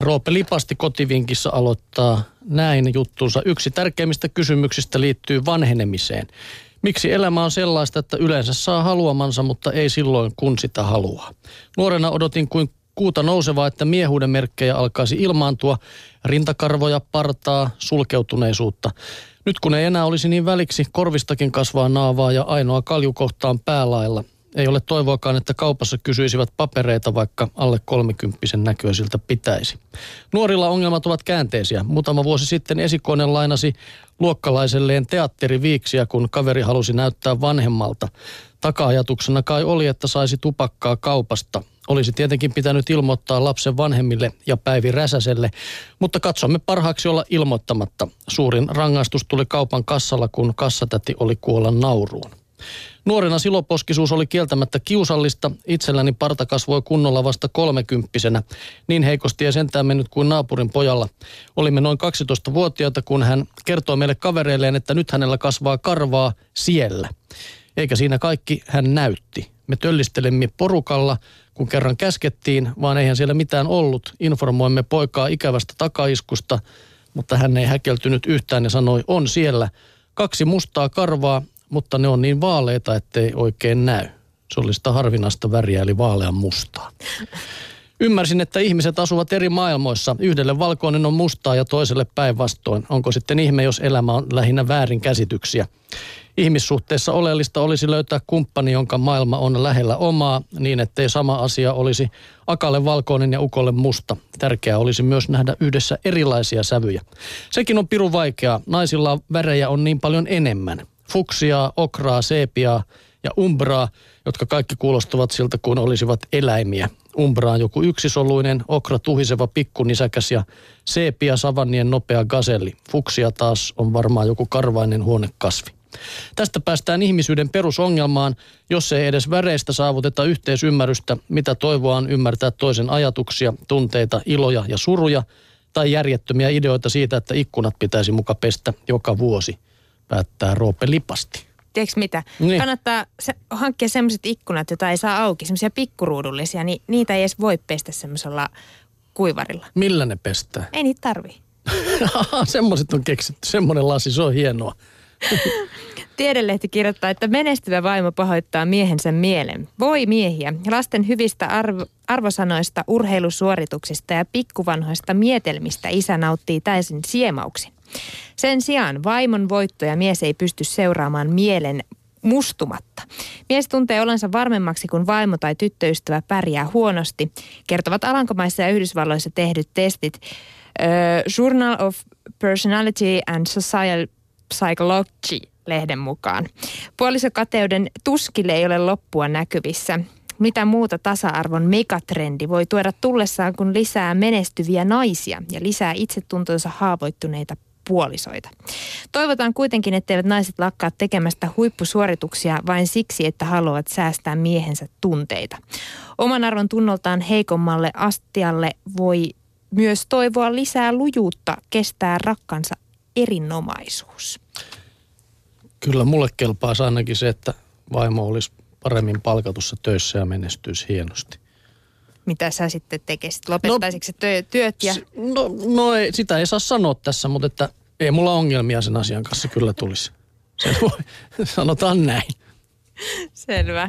Roope Lipasti kotivinkissä aloittaa näin juttuunsa. Yksi tärkeimmistä kysymyksistä liittyy vanhenemiseen. Miksi elämä on sellaista, että yleensä saa haluamansa, mutta ei silloin, kun sitä haluaa? Nuorena odotin kuin kuuta nousevaa, että miehuuden merkkejä alkaisi ilmaantua, rintakarvoja, partaa, sulkeutuneisuutta. Nyt kun ei enää olisi niin väliksi, korvistakin kasvaa naavaa ja ainoa kaljukohtaan päälailla. Ei ole toivoakaan, että kaupassa kysyisivät papereita, vaikka alle kolmikymppisen näköisiltä pitäisi. Nuorilla ongelmat ovat käänteisiä. Muutama vuosi sitten esikoinen lainasi luokkalaiselleen teatteriviiksiä, kun kaveri halusi näyttää vanhemmalta. Taka-ajatuksena kai oli, että saisi tupakkaa kaupasta. Olisi tietenkin pitänyt ilmoittaa lapsen vanhemmille ja Päivi Räsäselle, mutta katsomme parhaaksi olla ilmoittamatta. Suurin rangaistus tuli kaupan kassalla, kun kassatäti oli kuolla nauruun. Nuorena siloposkisuus oli kieltämättä kiusallista. Itselläni parta kasvoi kunnolla vasta kolmekymppisenä. Niin heikosti ei sentään mennyt kuin naapurin pojalla. Olimme noin 12-vuotiaita, kun hän kertoi meille kavereilleen, että nyt hänellä kasvaa karvaa siellä. Eikä siinä kaikki hän näytti. Me töllistelemme porukalla, kun kerran käskettiin, vaan eihän siellä mitään ollut. Informoimme poikaa ikävästä takaiskusta, mutta hän ei häkeltynyt yhtään ja sanoi, on siellä. Kaksi mustaa karvaa, mutta ne on niin vaaleita, ettei oikein näy. Se oli sitä harvinaista väriä, eli vaalean mustaa. Ymmärsin, että ihmiset asuvat eri maailmoissa. Yhdelle valkoinen on mustaa ja toiselle päinvastoin. Onko sitten ihme, jos elämä on lähinnä väärinkäsityksiä? Ihmissuhteessa oleellista olisi löytää kumppani, jonka maailma on lähellä omaa, niin ettei sama asia olisi akalle valkoinen ja ukolle musta. Tärkeää olisi myös nähdä yhdessä erilaisia sävyjä. Sekin on pirun vaikeaa. Naisilla värejä on niin paljon enemmän fuksia, okraa, seepiaa ja umbraa, jotka kaikki kuulostavat siltä kuin olisivat eläimiä. Umbra on joku yksisoluinen, okra tuhiseva pikkunisäkäs ja seepia savannien nopea gaselli. Fuksia taas on varmaan joku karvainen huonekasvi. Tästä päästään ihmisyyden perusongelmaan, jos ei edes väreistä saavuteta yhteisymmärrystä, mitä toivoa on ymmärtää toisen ajatuksia, tunteita, iloja ja suruja, tai järjettömiä ideoita siitä, että ikkunat pitäisi muka pestä joka vuosi – päättää Roope Lipasti. Tiedätkö mitä? Niin. Kannattaa se, hankkia sellaiset ikkunat, joita ei saa auki, semmoisia pikkuruudullisia, niin niitä ei edes voi pestä semmoisella kuivarilla. Millä ne pestää? Ei niitä tarvi. Semmoiset on keksitty, semmoinen lasi, se on hienoa. Tiedelehti kirjoittaa, että menestyvä vaimo pahoittaa miehensä mielen. Voi miehiä. Lasten hyvistä arvo, arvosanoista, urheilusuorituksista ja pikkuvanhoista mietelmistä isä nauttii täysin siemauksin. Sen sijaan vaimon voittoja mies ei pysty seuraamaan mielen mustumatta. Mies tuntee olensa varmemmaksi, kun vaimo tai tyttöystävä pärjää huonosti, kertovat Alankomaissa ja Yhdysvalloissa tehdyt testit. Uh, Journal of Personality and Social Psychology lehden mukaan. Puolisokateuden tuskille ei ole loppua näkyvissä. Mitä muuta tasa-arvon megatrendi voi tuoda tullessaan, kun lisää menestyviä naisia ja lisää itsetuntonsa haavoittuneita puolisoita. Toivotaan kuitenkin, etteivät naiset lakkaa tekemästä huippusuorituksia vain siksi, että haluavat säästää miehensä tunteita. Oman arvon tunnoltaan heikommalle astialle voi myös toivoa lisää lujuutta kestää rakkansa erinomaisuus. Kyllä mulle kelpaa ainakin se, että vaimo olisi paremmin palkatussa töissä ja menestyisi hienosti. Mitä sä sitten tekisit? Lopettaisitko no, työt? Ja... No, no ei, sitä ei saa sanoa tässä, mutta että ei mulla ongelmia sen asian kanssa kyllä tulisi. Sen voi, sanotaan näin. Selvä.